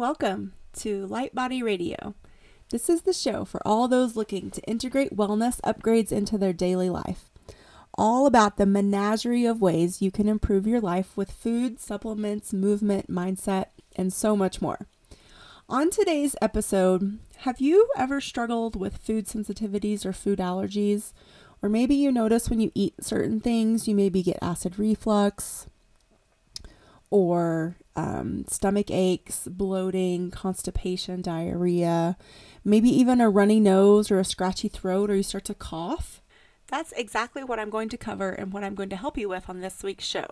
Welcome to Light Body Radio. This is the show for all those looking to integrate wellness upgrades into their daily life. All about the menagerie of ways you can improve your life with food, supplements, movement, mindset, and so much more. On today's episode, have you ever struggled with food sensitivities or food allergies? Or maybe you notice when you eat certain things, you maybe get acid reflux or um, stomach aches, bloating, constipation, diarrhea, maybe even a runny nose or a scratchy throat, or you start to cough. That's exactly what I'm going to cover and what I'm going to help you with on this week's show.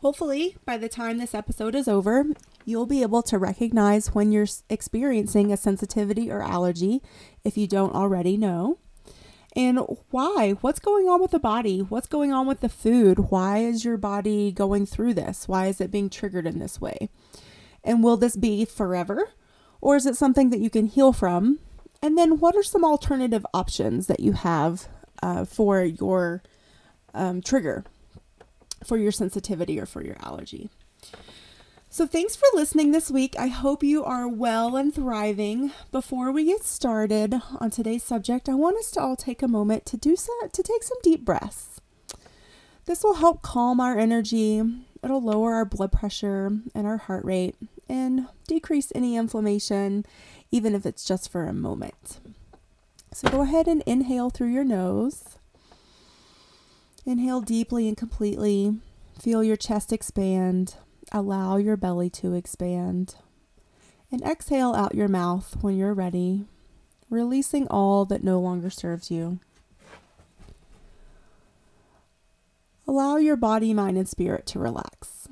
Hopefully, by the time this episode is over, you'll be able to recognize when you're experiencing a sensitivity or allergy if you don't already know. And why? What's going on with the body? What's going on with the food? Why is your body going through this? Why is it being triggered in this way? And will this be forever? Or is it something that you can heal from? And then, what are some alternative options that you have uh, for your um, trigger, for your sensitivity, or for your allergy? So, thanks for listening this week. I hope you are well and thriving. Before we get started on today's subject, I want us to all take a moment to do so, to take some deep breaths. This will help calm our energy. It'll lower our blood pressure and our heart rate and decrease any inflammation, even if it's just for a moment. So, go ahead and inhale through your nose. Inhale deeply and completely. Feel your chest expand. Allow your belly to expand. And exhale out your mouth when you're ready, releasing all that no longer serves you. Allow your body, mind, and spirit to relax.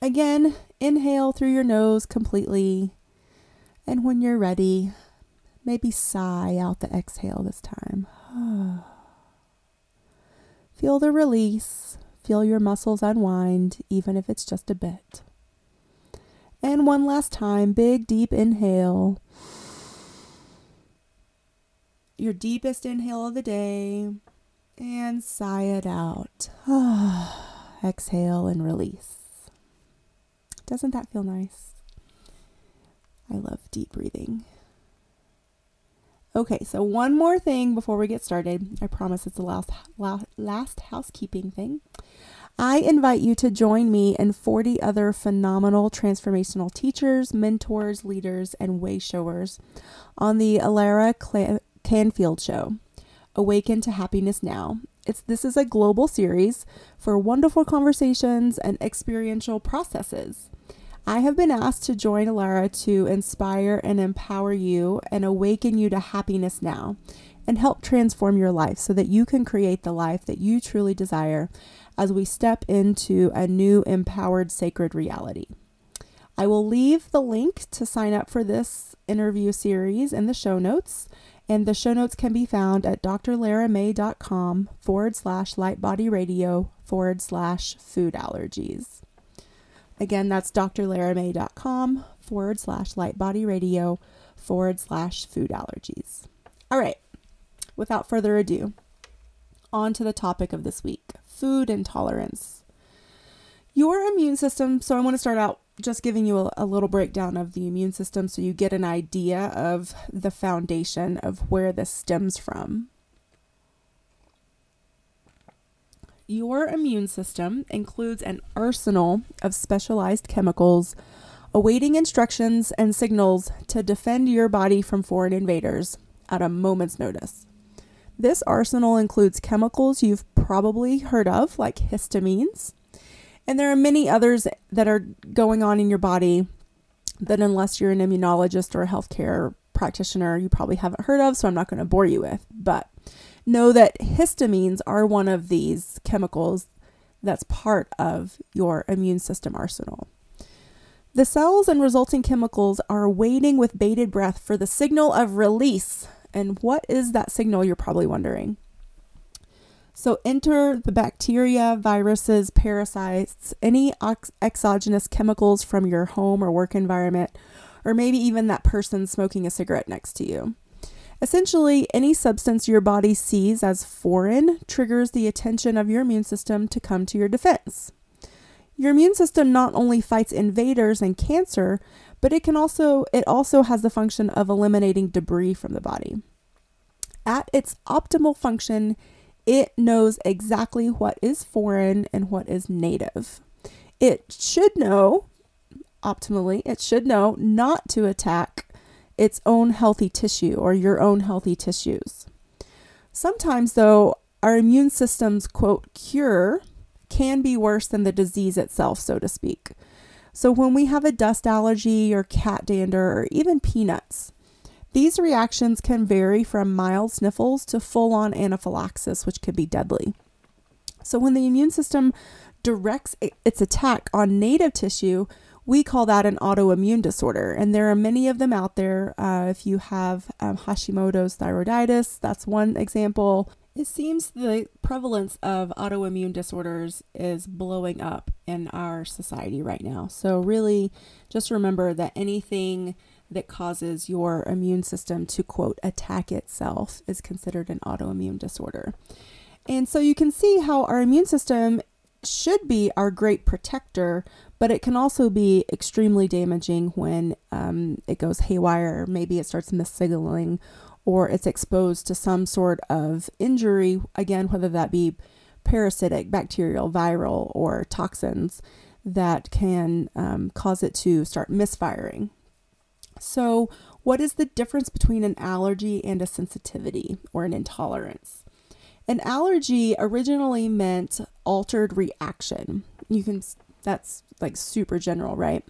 Again, inhale through your nose completely. And when you're ready, maybe sigh out the exhale this time. Feel the release Feel your muscles unwind, even if it's just a bit. And one last time, big, deep inhale. Your deepest inhale of the day. And sigh it out. Exhale and release. Doesn't that feel nice? I love deep breathing. Okay, so one more thing before we get started. I promise it's the last, last, last housekeeping thing. I invite you to join me and 40 other phenomenal transformational teachers, mentors, leaders, and way showers on the Alara Canfield Show. Awaken to Happiness Now. It's this is a global series for wonderful conversations and experiential processes. I have been asked to join Alara to inspire and empower you and awaken you to happiness now and help transform your life so that you can create the life that you truly desire as we step into a new empowered sacred reality. I will leave the link to sign up for this interview series in the show notes, and the show notes can be found at drlaramay.com forward slash lightbodyradio forward slash food allergies. Again, that's drlaramay.com forward slash lightbodyradio forward slash food allergies. All right, without further ado, on to the topic of this week food intolerance. Your immune system, so I want to start out just giving you a, a, little breakdown of the immune system so you get an idea of the foundation of where this stems from. Your immune system includes an arsenal of specialized chemicals awaiting instructions and signals to defend your body from foreign invaders at a moment's notice. This arsenal includes chemicals you've probably heard of, like histamines. And there are many others that are going on in your body that, unless you're an immunologist or a healthcare practitioner, you probably haven't heard of, so I'm not going to bore you with. But know that histamines are one of these chemicals that's part of your immune system arsenal. The cells and resulting chemicals are waiting with bated breath for the signal of release. And what is that signal, you're probably wondering? So, enter the bacteria, viruses, parasites, any exogenous chemicals from your home or work environment, or maybe even that person smoking a cigarette next to you. Essentially, any substance your body sees as foreign triggers the attention of your immune system to come to your defense. Your immune system not only fights invaders and cancer, but it can also it also has the function of eliminating debris from the body. At its optimal function, it knows exactly what is foreign and what is native. It should know optimally, it should know not to attack its own healthy tissue or your own healthy tissues. Sometimes though, our immune system's quote cure can be worse than the disease itself, so to speak. So, when we have a dust allergy or cat dander or even peanuts, these reactions can vary from mild sniffles to full on anaphylaxis, which can be deadly. So, when the immune system directs its attack on native tissue, we call that an autoimmune disorder. And there are many of them out there. Uh, if you have um, Hashimoto's thyroiditis, that's one example. It seems the prevalence of autoimmune disorders is blowing up in our society right now. So, really, just remember that anything that causes your immune system to quote attack itself is considered an autoimmune disorder. And so, you can see how our immune system should be our great protector, but it can also be extremely damaging when um, it goes haywire. Maybe it starts missignaling or it's exposed to some sort of injury, again, whether that be parasitic, bacterial, viral, or toxins that can um, cause it to start misfiring. So, what is the difference between an allergy and a sensitivity or an intolerance? An allergy originally meant altered reaction. You can that's like super general, right?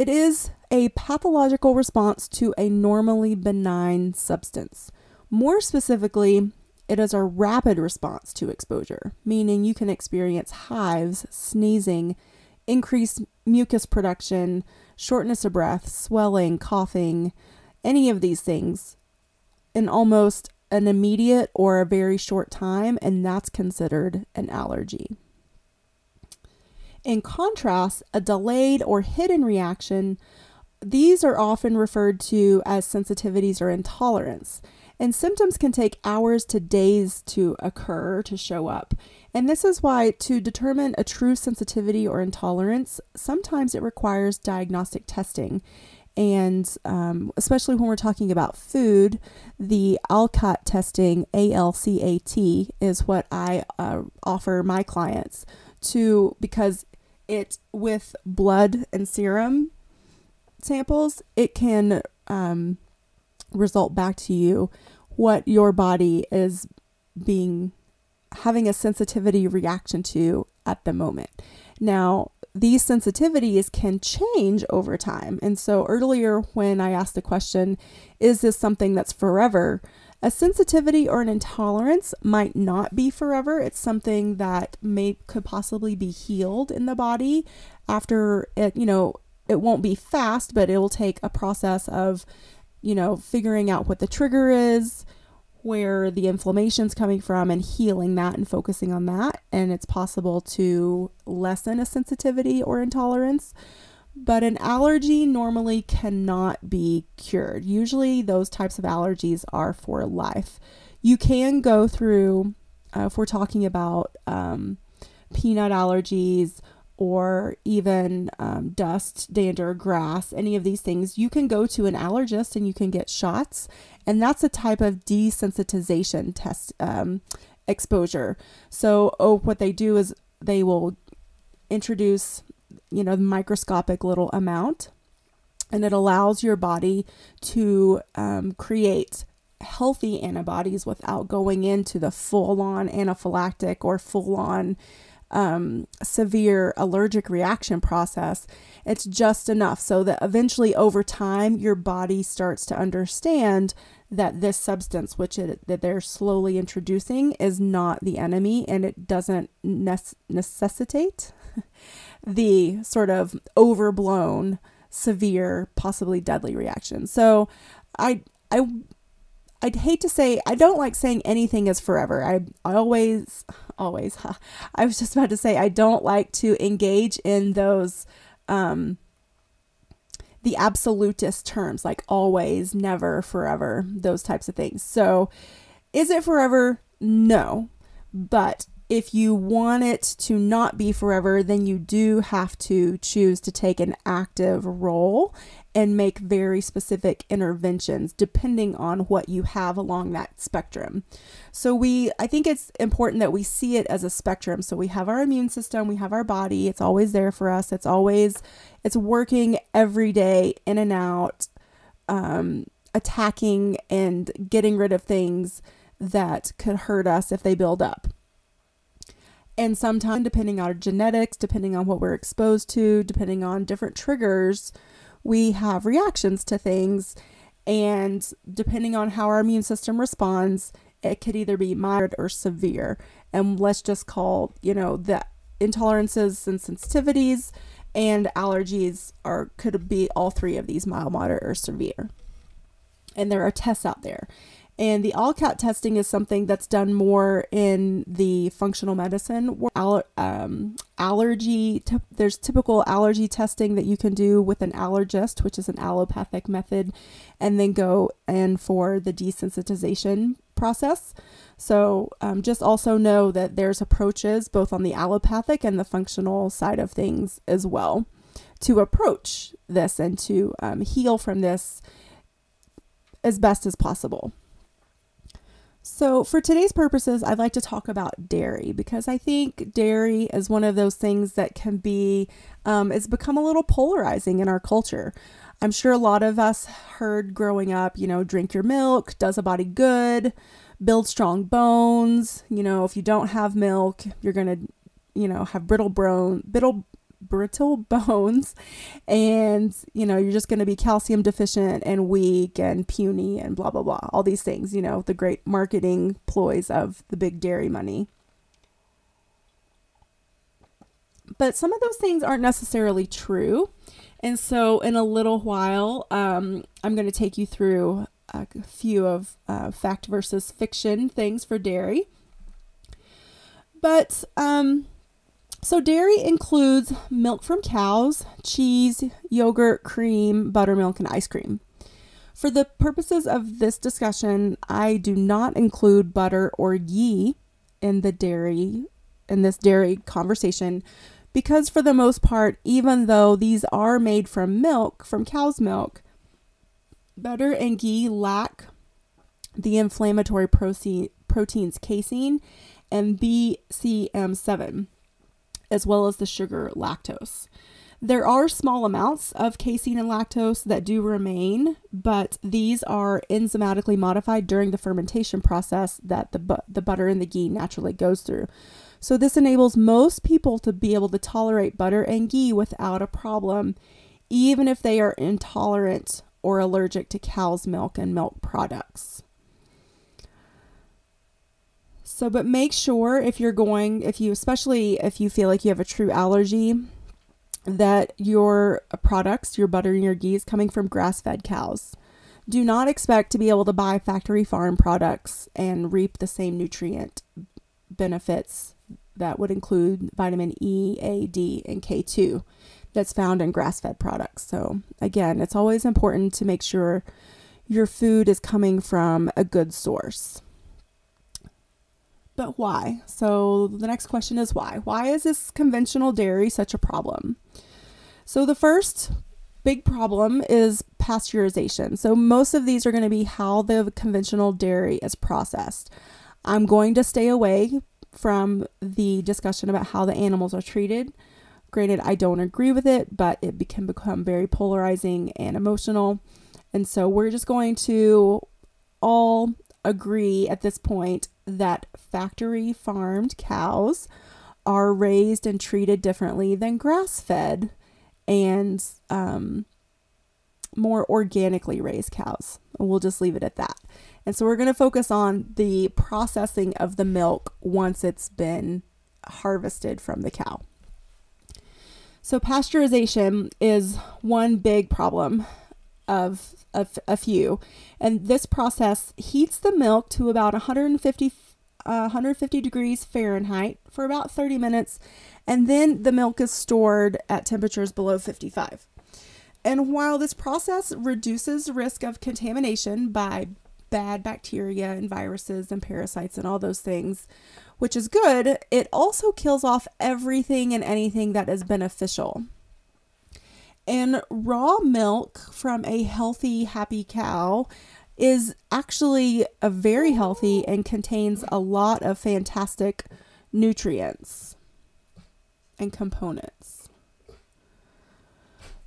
It is a pathological response to a normally benign substance. More specifically, it is a rapid response to exposure, meaning you can experience hives, sneezing, increased mucus production, shortness of breath, swelling, coughing, any of these things in almost an immediate or a very short time, and that's considered an allergy. In contrast, a delayed or hidden reaction, these are often referred to as sensitivities or intolerance. And symptoms can take hours to days to occur, to show up. And this is why, to determine a true sensitivity or intolerance, sometimes it requires diagnostic testing. And um, especially when we're talking about food, the ALCAT testing, A L C A T, is what I uh, offer my clients to because it with blood and serum samples, it can um, result back to you what your body is being having a sensitivity reaction to at the moment. Now, these sensitivities can change over time. And so earlier when I asked the question, is this something that's forever? A sensitivity or an intolerance might not be forever. It's something that may could possibly be healed in the body after it, you know, it won't be fast, but it will take a process of, you know, figuring out what the trigger is, where the inflammation's coming from and healing that and focusing on that and it's possible to lessen a sensitivity or intolerance but an allergy normally cannot be cured. Usually, those types of allergies are for life. You can go through, uh, if we're talking about um, peanut allergies or even um, dust, dander, grass, any of these things, you can go to an allergist and you can get shots. And that's a type of desensitization test um, exposure. So, oh, what they do is they will introduce you know, microscopic little amount. And it allows your body to um, create healthy antibodies without going into the full on anaphylactic or full on um, severe allergic reaction process. It's just enough so that eventually, over time, your body starts to understand that this substance, which it, that they're slowly introducing, is not the enemy, and it doesn't necessitate the sort of overblown, severe, possibly deadly reaction. So, I I I'd hate to say I don't like saying anything is forever. I, I always always huh, I was just about to say I don't like to engage in those um the absolutist terms like always, never, forever, those types of things. So, is it forever? No. But if you want it to not be forever, then you do have to choose to take an active role and make very specific interventions depending on what you have along that spectrum. So we I think it's important that we see it as a spectrum. So we have our immune system, we have our body, it's always there for us. It's always it's working every day in and out um, attacking and getting rid of things that could hurt us if they build up. And sometimes, depending on our genetics, depending on what we're exposed to, depending on different triggers, we have reactions to things. And depending on how our immune system responds, it could either be mild or severe. And let's just call, you know, the intolerances and sensitivities and allergies are could be all three of these mild, moderate, or severe. And there are tests out there. And the ALCAT testing is something that's done more in the functional medicine. Um, allergy, t- there's typical allergy testing that you can do with an allergist, which is an allopathic method, and then go in for the desensitization process. So um, just also know that there's approaches both on the allopathic and the functional side of things as well to approach this and to um, heal from this as best as possible. So, for today's purposes, I'd like to talk about dairy because I think dairy is one of those things that can be, um, it's become a little polarizing in our culture. I'm sure a lot of us heard growing up, you know, drink your milk, does a body good, build strong bones. You know, if you don't have milk, you're going to, you know, have brittle bone, brittle, brittle bones and you know you're just going to be calcium deficient and weak and puny and blah blah blah all these things you know the great marketing ploys of the big dairy money. But some of those things aren't necessarily true. And so in a little while um, i'm going to take you through a few of uh, fact versus fiction things for dairy. But um, so, dairy includes milk from cows, cheese, yogurt, cream, buttermilk, and ice cream. For the purposes of this discussion, I do not include butter or ghee in the dairy in this dairy conversation because for the most part, even though these are made from milk, from cow's milk, butter and ghee lack the inflammatory protein, proteins casein and BCM7 as well as the sugar lactose. There are small amounts of casein and lactose that do remain, but these are enzymatically modified during the fermentation process that the, bu- the butter and the ghee naturally goes through. So, this enables most people to be able to tolerate butter and ghee without a problem, even if they are intolerant or allergic to cow's milk and milk products. So, but make sure if you're going, if you, especially if you feel like you have a true allergy, that your products, your butter and your ghee is coming from grass fed cows. Do not expect to be able to buy factory farm products and reap the same nutrient benefits that would include vitamin E, A, D, and K2 that's found in grass fed products. So, again, it's always important to make sure your food is coming from a good source but why? So the next question is why? Why is this conventional dairy such a problem? So the first big problem is pasteurization. So most of these are going to be how the conventional dairy is processed. I'm going to stay away from the discussion about how the animals are treated. Granted, I don't agree with it, but it can become very polarizing and emotional. And so we're just going to all agree at this point that factory farmed cows are raised and treated differently than grass fed and um, more organically raised cows. We'll just leave it at that. And so we're going to focus on the processing of the milk once it's been harvested from the cow. So, pasteurization is one big problem of, a few. And this process heats the milk to about 150, uh, 150 degrees Fahrenheit for about 30 minutes. And then the milk is stored at temperatures below 55. And while this process reduces risk of contamination by bad bacteria and viruses and parasites and all those things, which is good, it also kills off everything and anything that is beneficial. And raw milk from a healthy, happy cow is actually a very healthy and contains a lot of fantastic nutrients and components.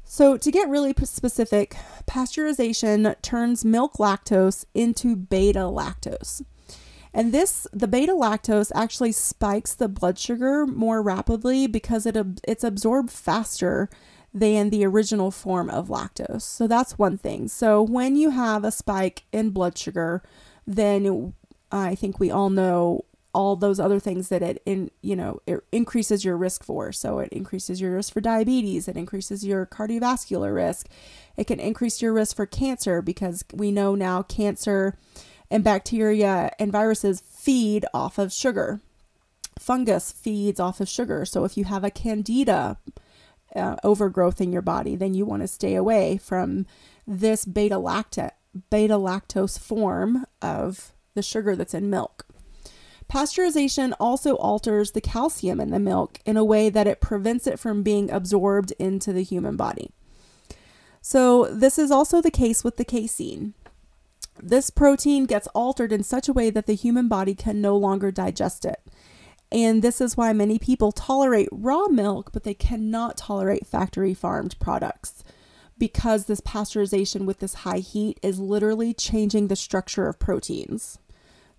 So, to get really specific, pasteurization turns milk lactose into beta lactose. And this, the beta lactose actually spikes the blood sugar more rapidly because it it's absorbed faster than the original form of lactose. So that's one thing. So when you have a spike in blood sugar, then I think we all know all those other things that it in you know it increases your risk for. So it increases your risk for diabetes. It increases your cardiovascular risk. It can increase your risk for cancer because we know now cancer and bacteria and viruses feed off of sugar. Fungus feeds off of sugar. So if you have a candida uh, overgrowth in your body, then you want to stay away from this beta lacta beta lactose form of the sugar that's in milk. Pasteurization also alters the calcium in the milk in a way that it prevents it from being absorbed into the human body. So, this is also the case with the casein. This protein gets altered in such a way that the human body can no longer digest it. And this is why many people tolerate raw milk, but they cannot tolerate factory farmed products because this pasteurization with this high heat is literally changing the structure of proteins.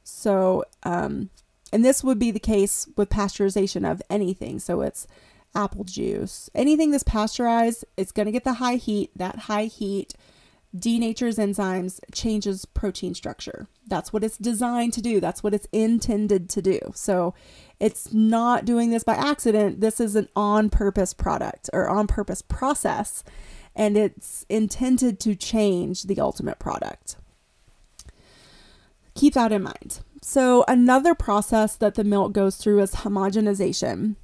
So, um, and this would be the case with pasteurization of anything. So it's apple juice, anything that's pasteurized, it's going to get the high heat. That high heat denatures enzymes, changes protein structure. That's what it's designed to do. That's what it's intended to do. So it's not doing this by accident. This is an on purpose product or on purpose process, and it's intended to change the ultimate product. Keep that in mind. So, another process that the milk goes through is homogenization.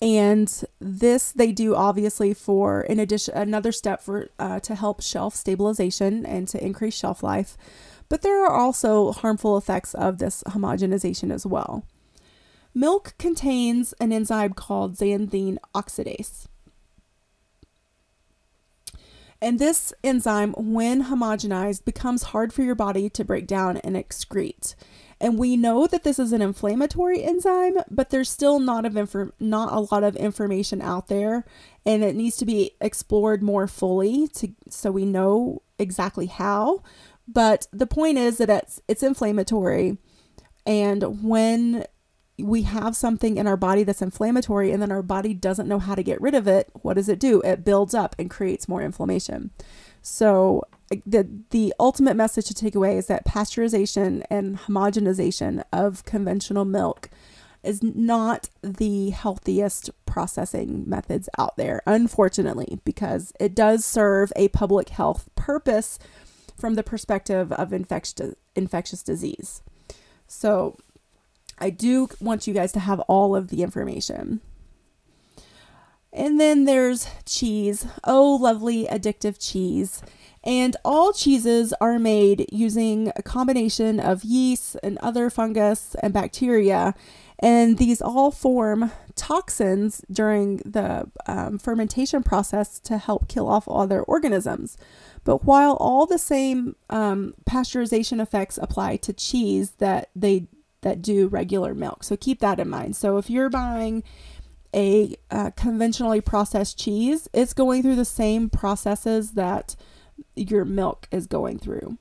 And this they do obviously for in addition another step for uh, to help shelf stabilization and to increase shelf life. But there are also harmful effects of this homogenization as well. Milk contains an enzyme called xanthine oxidase. And this enzyme, when homogenized, becomes hard for your body to break down and excrete. And we know that this is an inflammatory enzyme, but there's still not of infor- not a lot of information out there, and it needs to be explored more fully to so we know exactly how. But the point is that it's it's inflammatory, and when we have something in our body that's inflammatory and then our body doesn't know how to get rid of it, what does it do? It builds up and creates more inflammation. So the the ultimate message to take away is that pasteurization and homogenization of conventional milk is not the healthiest processing methods out there, unfortunately, because it does serve a public health purpose from the perspective of infectious infectious disease. So I do want you guys to have all of the information. And then there's cheese. Oh, lovely addictive cheese. And all cheeses are made using a combination of yeast and other fungus and bacteria. And these all form toxins during the um, fermentation process to help kill off other organisms. But while all the same um, pasteurization effects apply to cheese that they that do regular milk, so keep that in mind. So if you're buying a uh, conventionally processed cheese, it's going through the same processes that your milk is going through.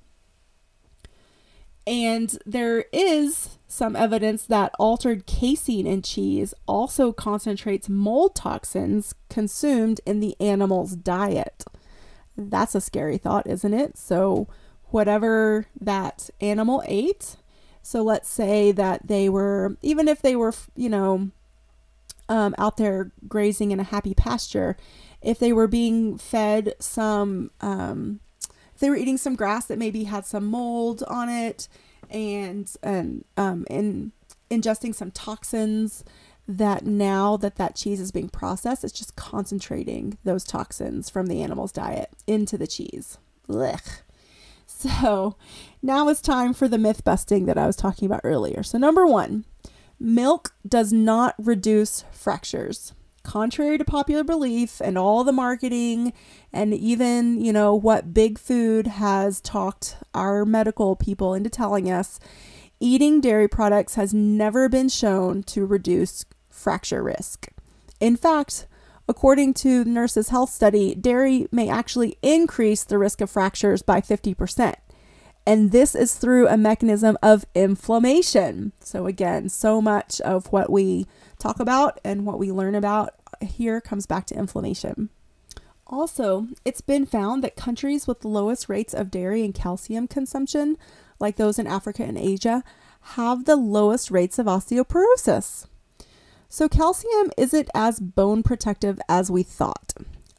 And there is some evidence that altered casein in cheese also concentrates mold toxins consumed in the animal's diet. That's a scary thought, isn't it? So, whatever that animal ate, so let's say that they were, even if they were, you know, um, out there grazing in a happy pasture, if they were being fed some, um, they were eating some grass that maybe had some mold on it, and and um, in ingesting some toxins, that now that that cheese is being processed, it's just concentrating those toxins from the animal's diet into the cheese. Blech. So now it's time for the myth busting that I was talking about earlier. So, number one, milk does not reduce fractures. Contrary to popular belief and all the marketing, and even, you know, what big food has talked our medical people into telling us, eating dairy products has never been shown to reduce fracture risk. In fact, According to the Nurses Health Study, dairy may actually increase the risk of fractures by 50%. And this is through a mechanism of inflammation. So, again, so much of what we talk about and what we learn about here comes back to inflammation. Also, it's been found that countries with the lowest rates of dairy and calcium consumption, like those in Africa and Asia, have the lowest rates of osteoporosis. So, calcium isn't as bone protective as we thought.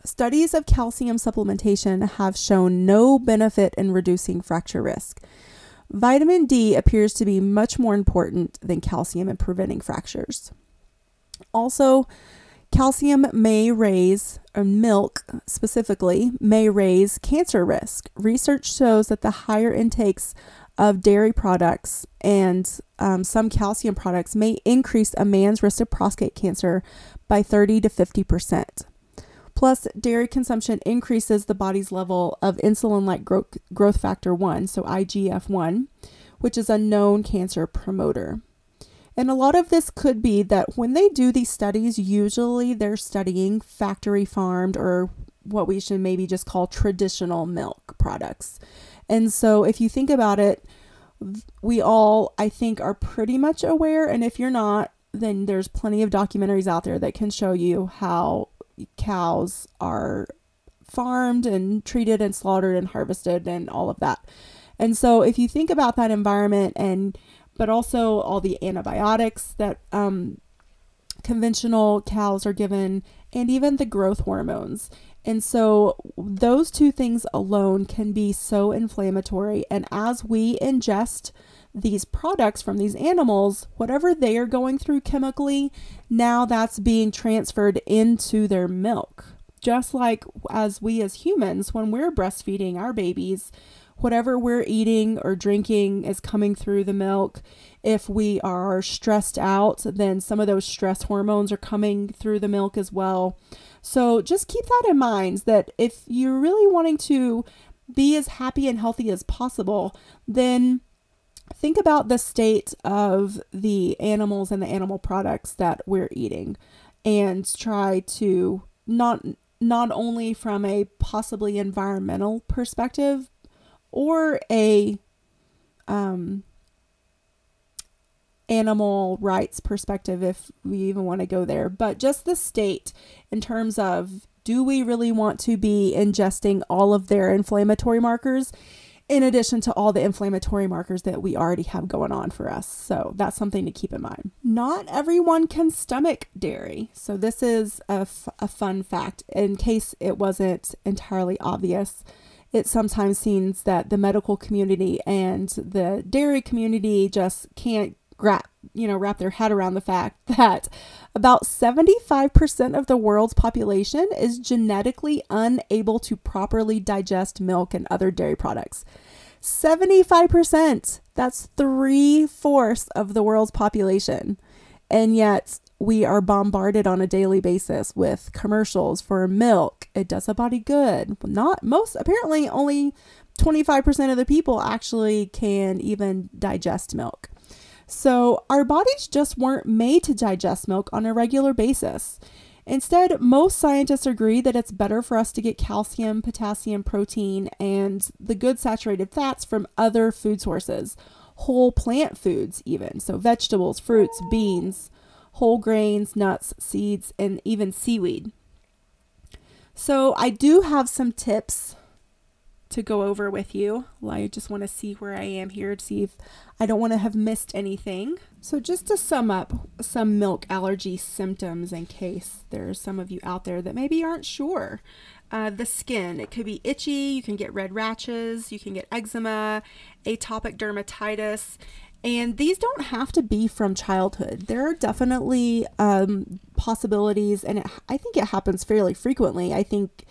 Studies of calcium supplementation have shown no benefit in reducing fracture risk. Vitamin D appears to be much more important than calcium in preventing fractures. Also, calcium may raise, or milk specifically, may raise cancer risk. Research shows that the higher intakes of dairy products and um, some calcium products may increase a man's risk of prostate cancer by 30 to 50 percent. Plus, dairy consumption increases the body's level of insulin like growth, growth factor 1, so IGF 1, which is a known cancer promoter. And a lot of this could be that when they do these studies, usually they're studying factory farmed or what we should maybe just call traditional milk products. And so if you think about it, we all, I think, are pretty much aware. And if you're not, then there's plenty of documentaries out there that can show you how cows are farmed and treated and slaughtered and harvested and all of that. And so if you think about that environment and but also all the antibiotics that um, conventional cows are given and even the growth hormones and so those two things alone can be so inflammatory. And as we ingest these products from these animals, whatever they are going through chemically, now that's being transferred into their milk. Just like as we as humans, when we're breastfeeding our babies, whatever we're eating or drinking is coming through the milk. If we are stressed out, then some of those stress hormones are coming through the milk as well. So just keep that in mind that if you're really wanting to be as happy and healthy as possible, then think about the state of the animals and the animal products that we're eating and try to not not only from a possibly environmental perspective or a um, animal rights perspective, if we even want to go there, but just the state in terms of do we really want to be ingesting all of their inflammatory markers in addition to all the inflammatory markers that we already have going on for us. So that's something to keep in mind. Not everyone can stomach dairy. So this is a, f- a fun fact in case it wasn't entirely obvious it sometimes seems that the medical community and the dairy community just can't wrap you know wrap their head around the fact that about 75% of the world's population is genetically unable to properly digest milk and other dairy products. 75% that's three-fourths of the world's population. And yet we are bombarded on a daily basis with commercials for milk. It does a body good. Not most, apparently, only 25% of the people actually can even digest milk. So, our bodies just weren't made to digest milk on a regular basis. Instead, most scientists agree that it's better for us to get calcium, potassium, protein, and the good saturated fats from other food sources whole plant foods, even. So, vegetables, fruits, beans, whole grains, nuts, seeds, and even seaweed. So, I do have some tips to go over with you. I just want to see where I am here to see if I don't want to have missed anything. So, just to sum up some milk allergy symptoms in case there's some of you out there that maybe aren't sure. Uh, the skin, it could be itchy, you can get red rashes, you can get eczema, atopic dermatitis, and these don't have to be from childhood. There are definitely um, possibilities, and it, I think it happens fairly frequently. I think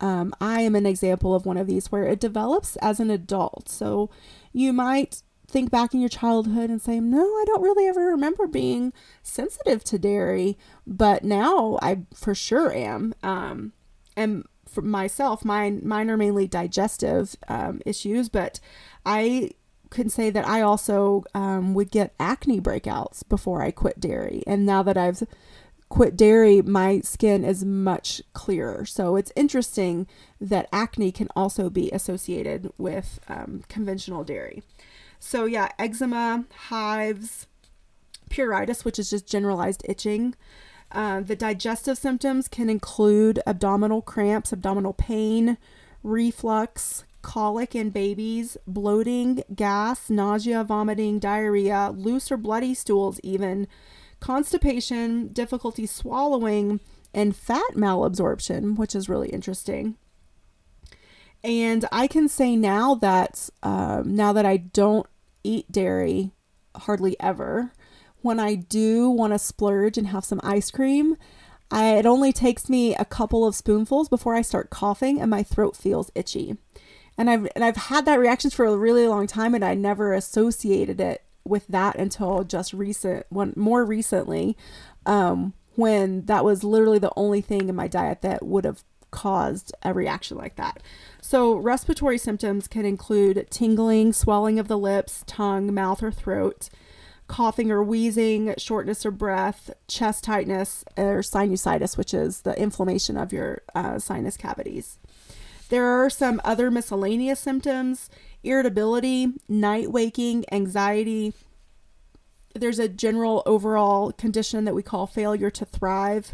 um, I am an example of one of these where it develops as an adult. So you might think back in your childhood and say, No, I don't really ever remember being sensitive to dairy, but now I for sure am. Um, and for myself, mine mine are mainly digestive um, issues, but I can say that I also um, would get acne breakouts before I quit dairy, and now that I've quit dairy, my skin is much clearer. So it's interesting that acne can also be associated with um, conventional dairy. So, yeah, eczema, hives, pruritus, which is just generalized itching. Uh, the digestive symptoms can include abdominal cramps, abdominal pain, reflux, colic in babies, bloating, gas, nausea, vomiting, diarrhea, loose or bloody stools, even constipation, difficulty swallowing, and fat malabsorption, which is really interesting. And I can say now that um, now that I don't eat dairy hardly ever, when I do want to splurge and have some ice cream, I, it only takes me a couple of spoonfuls before I start coughing and my throat feels itchy. And I've and I've had that reaction for a really long time and I never associated it with that until just recent one more recently um, when that was literally the only thing in my diet that would have caused a reaction like that. So, respiratory symptoms can include tingling, swelling of the lips, tongue, mouth, or throat, coughing or wheezing, shortness of breath, chest tightness, or sinusitis, which is the inflammation of your uh, sinus cavities. There are some other miscellaneous symptoms irritability, night waking, anxiety. There's a general overall condition that we call failure to thrive.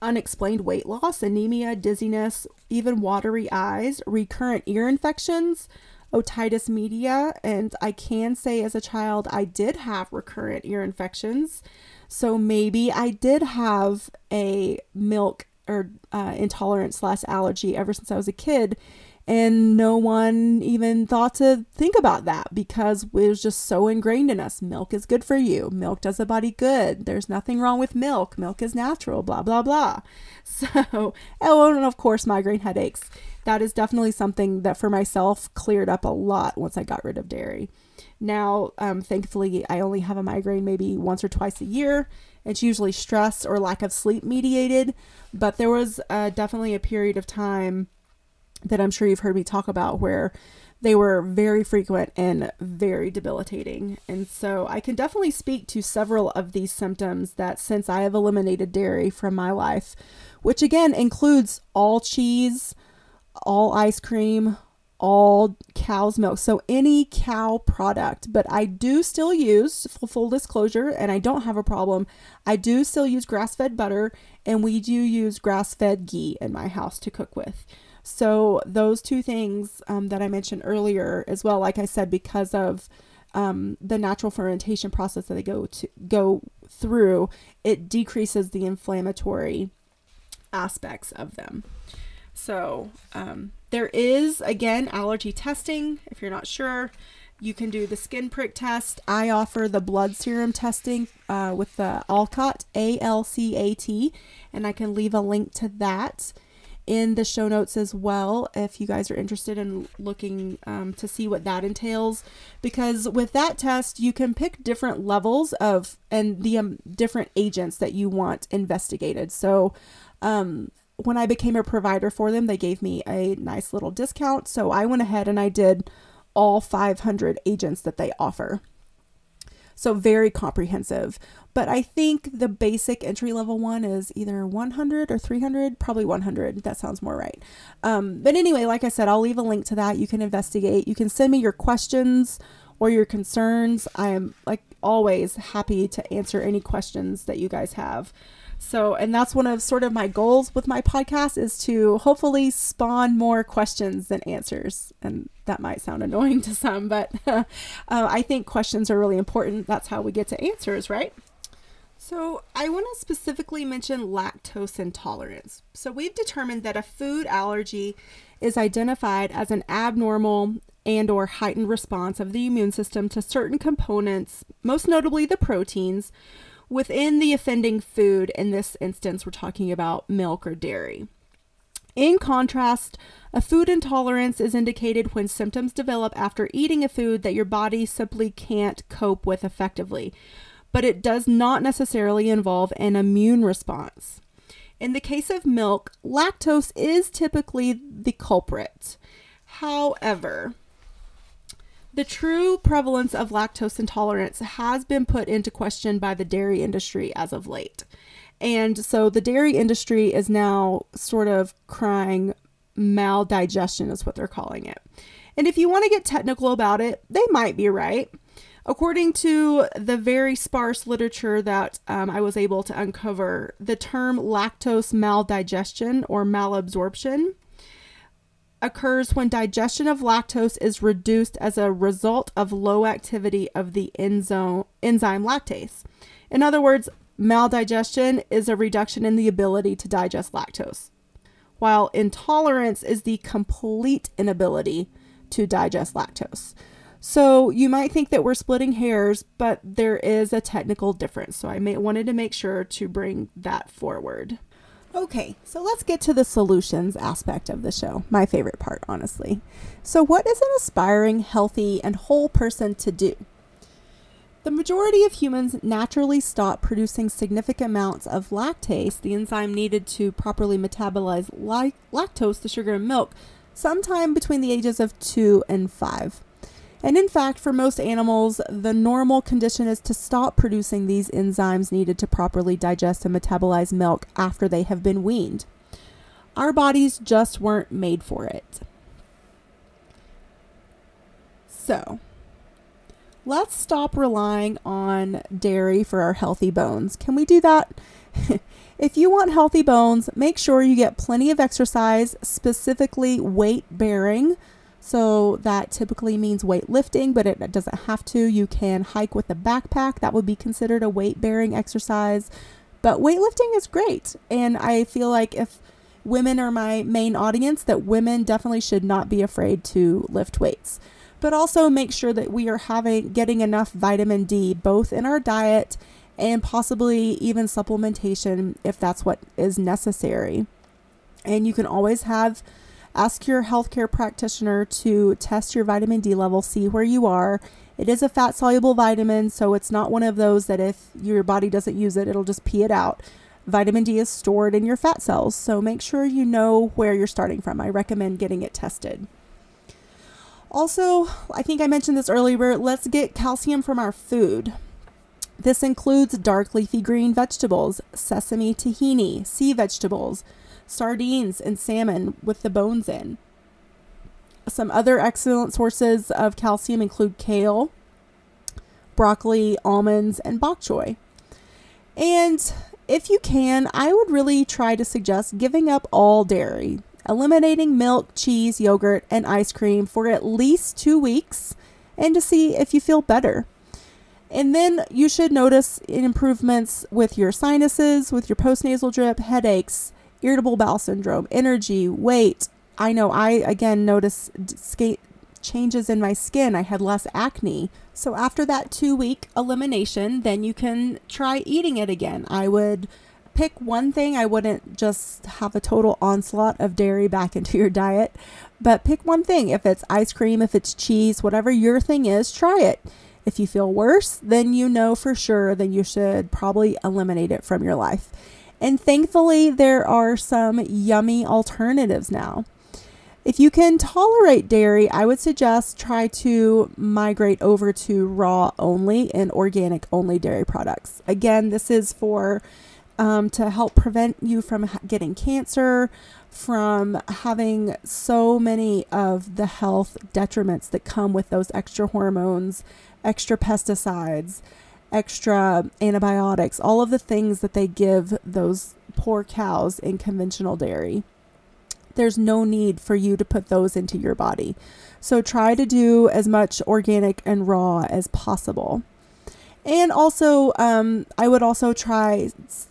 Unexplained weight loss, anemia, dizziness, even watery eyes, recurrent ear infections, otitis media. And I can say as a child, I did have recurrent ear infections. So maybe I did have a milk or uh, intolerance slash allergy ever since I was a kid and no one even thought to think about that because it was just so ingrained in us. Milk is good for you. Milk does the body good. There's nothing wrong with milk. Milk is natural, blah, blah, blah. So, oh, and of course, migraine headaches. That is definitely something that for myself cleared up a lot once I got rid of dairy. Now, um, thankfully, I only have a migraine maybe once or twice a year. It's usually stress or lack of sleep mediated, but there was uh, definitely a period of time that I'm sure you've heard me talk about where they were very frequent and very debilitating. And so I can definitely speak to several of these symptoms that since I have eliminated dairy from my life, which again includes all cheese, all ice cream, all cow's milk. So any cow product, but I do still use full disclosure and I don't have a problem. I do still use grass-fed butter and we do use grass-fed ghee in my house to cook with. So those two things um, that I mentioned earlier, as well, like I said, because of um, the natural fermentation process that they go to go through, it decreases the inflammatory aspects of them. So um, there is again allergy testing. If you're not sure, you can do the skin prick test. I offer the blood serum testing uh, with the Alcat A L C A T, and I can leave a link to that in the show notes as well if you guys are interested in looking um, to see what that entails because with that test you can pick different levels of and the um, different agents that you want investigated so um, when i became a provider for them they gave me a nice little discount so i went ahead and i did all 500 agents that they offer so very comprehensive. But I think the basic entry level one is either 100 or 300, probably 100. That sounds more right. Um, but anyway, like I said, I'll leave a link to that. You can investigate. You can send me your questions or your concerns. I am like always happy to answer any questions that you guys have. So, and that's one of sort of my goals with my podcast is to hopefully spawn more questions than answers. And that might sound annoying to some, but uh, I think questions are really important. That's how we get to answers, right? So, I want to specifically mention lactose intolerance. So, we've determined that a food allergy is identified as an abnormal and or heightened response of the immune system to certain components, most notably the proteins, within the offending food. In this instance, we're talking about milk or dairy. In contrast, a food intolerance is indicated when symptoms develop after eating a food that your body simply can't cope with effectively, but it does not necessarily involve an immune response. In the case of milk, lactose is typically the culprit. However, the true prevalence of lactose intolerance has been put into question by the dairy industry as of late. And so the dairy industry is now sort of crying maldigestion, is what they're calling it. And if you want to get technical about it, they might be right. According to the very sparse literature that um, I was able to uncover, the term lactose maldigestion or malabsorption occurs when digestion of lactose is reduced as a result of low activity of the enzyme, lactase. In other words, maldigestion is a reduction in the ability to digest lactose, while intolerance is the complete inability to digest lactose. So you might think that we're splitting hairs, but there is a technical difference. So I may, wanted to make sure to bring that forward. Okay, so let's get to the solutions aspect of the show. My favorite part, honestly. So, what is an aspiring, healthy, and whole person to do? The majority of humans naturally stop producing significant amounts of lactase, the enzyme needed to properly metabolize lactose, the sugar in milk, sometime between the ages of 2 and 5. And in fact, for most animals, the normal condition is to stop producing these enzymes needed to properly digest and metabolize milk after they have been weaned. Our bodies just weren't made for it. So, let's stop relying on dairy for our healthy bones. Can we do that? if you want healthy bones, make sure you get plenty of exercise, specifically weight bearing so that typically means weightlifting, but it doesn't have to. You can hike with a backpack. That would be considered a weight bearing exercise. But weightlifting is great. And I feel like if women are my main audience, that women definitely should not be afraid to lift weights. But also make sure that we are having getting enough vitamin D both in our diet and possibly even supplementation if that's what is necessary. And you can always have Ask your healthcare practitioner to test your vitamin D level, see where you are. It is a fat soluble vitamin, so it's not one of those that if your body doesn't use it, it'll just pee it out. Vitamin D is stored in your fat cells, so make sure you know where you're starting from. I recommend getting it tested. Also, I think I mentioned this earlier, let's get calcium from our food. This includes dark leafy green vegetables, sesame tahini, sea vegetables, sardines and salmon with the bones in. Some other excellent sources of calcium include kale, broccoli, almonds, and bok choy. And if you can, I would really try to suggest giving up all dairy, eliminating milk, cheese, yogurt, and ice cream for at least two weeks and to see if you feel better. And then you should notice improvements with your sinuses, with your postnasal drip, headaches, irritable bowel syndrome, energy, weight. I know I again noticed changes in my skin. I had less acne. So after that 2 week elimination, then you can try eating it again. I would pick one thing. I wouldn't just have a total onslaught of dairy back into your diet, but pick one thing. If it's ice cream, if it's cheese, whatever your thing is, try it. If you feel worse, then you know for sure that you should probably eliminate it from your life. And thankfully, there are some yummy alternatives now. If you can tolerate dairy, I would suggest try to migrate over to raw only and organic only dairy products. Again, this is for um, to help prevent you from getting cancer, from having so many of the health detriments that come with those extra hormones, extra pesticides, extra antibiotics, all of the things that they give those poor cows in conventional dairy. There's no need for you to put those into your body. So try to do as much organic and raw as possible. And also, um, I would also try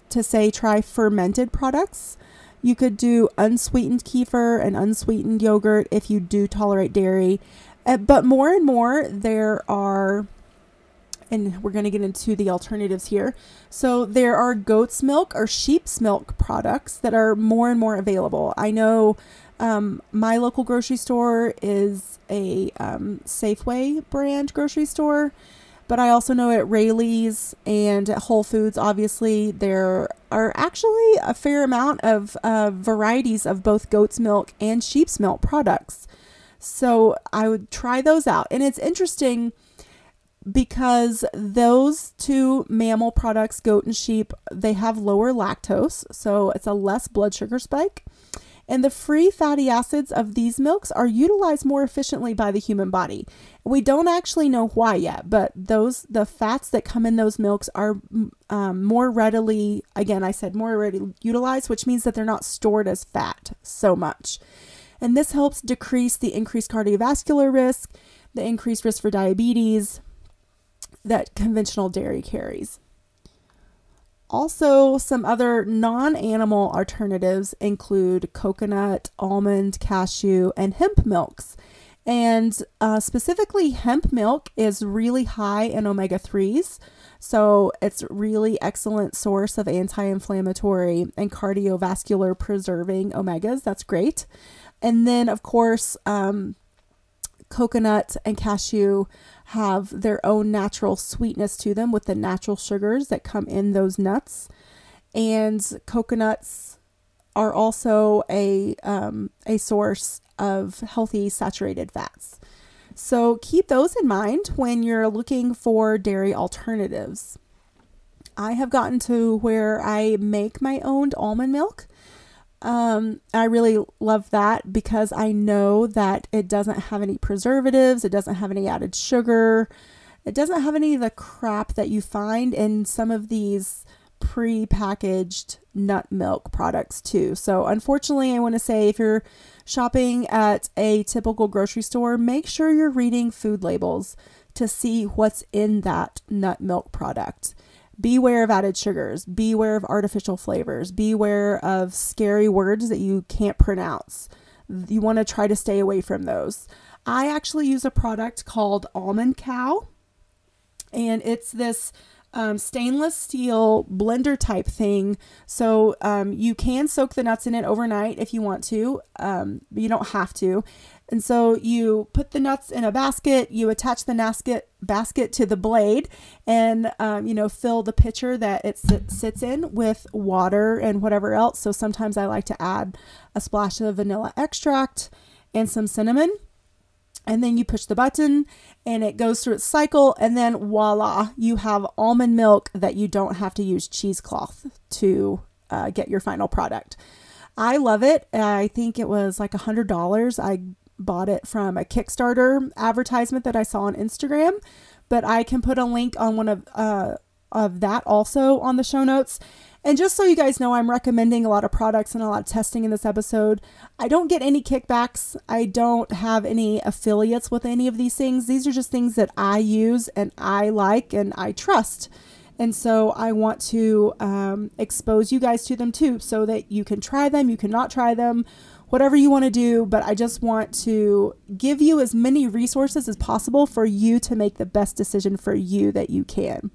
to say try fermented products. You could do unsweetened kefir and unsweetened yogurt if you do tolerate dairy. Uh, but more and more, there are, and we're going to get into the alternatives here. So there are goat's milk or sheep's milk products that are more and more available. I know um, my local grocery store is a um, Safeway brand grocery store. But I also know at Raley's and at Whole Foods, obviously, there are actually a fair amount of uh, varieties of both goat's milk and sheep's milk products. So I would try those out. And it's interesting because those two mammal products, goat and sheep, they have lower lactose. So it's a less blood sugar spike and the free fatty acids of these milks are utilized more efficiently by the human body. We don't actually know why yet, but those the fats that come in those milks are um, more readily, again, I said more readily utilized, which means that they're not stored as fat so much. And this helps decrease the increased cardiovascular risk, the increased risk for diabetes that conventional dairy carries. Also, some other non animal alternatives include coconut, almond, cashew, and hemp milks. And uh, specifically, hemp milk is really high in omega 3s. So, it's really excellent source of anti inflammatory and cardiovascular preserving omegas. That's great. And then, of course, um, coconut and cashew have their own natural sweetness to them with the natural sugars that come in those nuts. And coconuts are also a, um, a source of healthy saturated fats. So keep those in mind when you're looking for dairy alternatives. I have gotten to where I make my own almond milk um, I really love that because I know that it doesn't have any preservatives, it doesn't have any added sugar, it doesn't have any of the crap that you find in some of these pre-packaged nut milk products too. So unfortunately, I want to say if you're shopping at a typical grocery store, make sure you're reading food labels to see what's in that nut milk product. Beware of added sugars, beware of artificial flavors, beware of scary words that you can't pronounce. You want to try to stay away from those. I actually use a product called Almond Cow, and it's this um, stainless steel blender type thing. So um, you can soak the nuts in it overnight if you want to, um, but you don't have to. And so you put the nuts in a basket, you attach the basket basket to the blade, and um, you know fill the pitcher that it sit, sits in with water and whatever else. So sometimes I like to add a splash of vanilla extract and some cinnamon. And then you push the button and it goes through its cycle, and then voila, you have almond milk that you don't have to use cheesecloth to uh, get your final product. I love it. I think it was like a hundred dollars. I bought it from a Kickstarter advertisement that I saw on Instagram, but I can put a link on one of uh, of that also on the show notes. And just so you guys know, I'm recommending a lot of products and a lot of testing in this episode. I don't get any kickbacks. I don't have any affiliates with any of these things. These are just things that I use and I like and I trust. And so I want to um, expose you guys to them too so that you can try them, you cannot try them, whatever you want to do, but I just want to give you as many resources as possible for you to make the best decision for you that you can.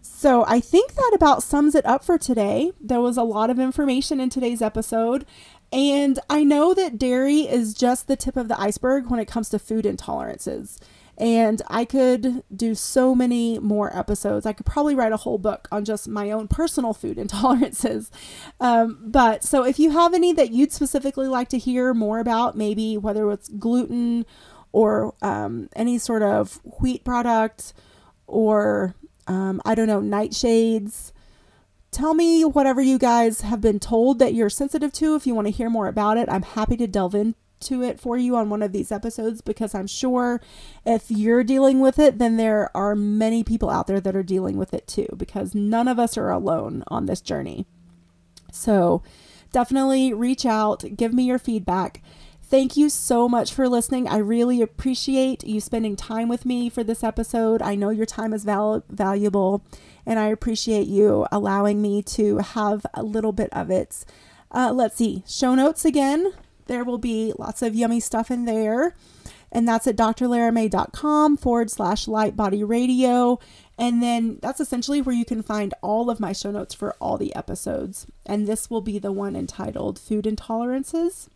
So, I think that about sums it up for today. There was a lot of information in today's episode, and I know that dairy is just the tip of the iceberg when it comes to food intolerances. And I could do so many more episodes. I could probably write a whole book on just my own personal food intolerances. Um, but so if you have any that you'd specifically like to hear more about, maybe whether it's gluten or um, any sort of wheat product or um, I don't know, nightshades, tell me whatever you guys have been told that you're sensitive to. If you want to hear more about it, I'm happy to delve into it for you on one of these episodes because I'm sure if you're dealing with it, then there are many people out there that are dealing with it too because none of us are alone on this journey. So definitely reach out, give me your feedback. Thank you so much for listening. I really appreciate you spending time with me for this episode. I know your time is val- valuable, and I appreciate you allowing me to have a little bit of it. Uh, let's see, show notes again. There will be lots of yummy stuff in there. And that's at drlaramay.com forward slash light body radio. And then that's essentially where you can find all of my show notes for all the episodes. And this will be the one entitled Food Intolerances.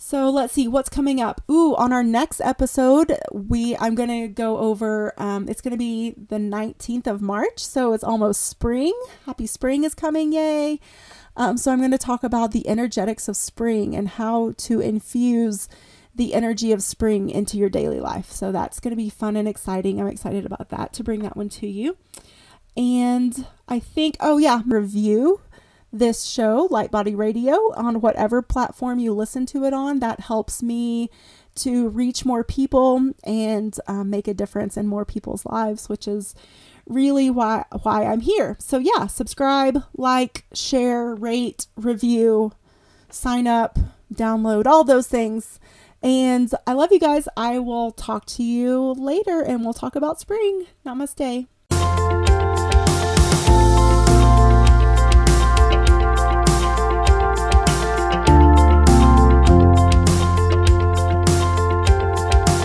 So let's see what's coming up. Ooh, on our next episode, we I'm gonna go over. Um, it's gonna be the 19th of March, so it's almost spring. Happy spring is coming! Yay! Um, so I'm gonna talk about the energetics of spring and how to infuse the energy of spring into your daily life. So that's gonna be fun and exciting. I'm excited about that to bring that one to you. And I think, oh yeah, review this show, Light Body Radio, on whatever platform you listen to it on. That helps me to reach more people and um, make a difference in more people's lives, which is really why why I'm here. So yeah, subscribe, like, share, rate, review, sign up, download, all those things. And I love you guys. I will talk to you later and we'll talk about spring. Namaste.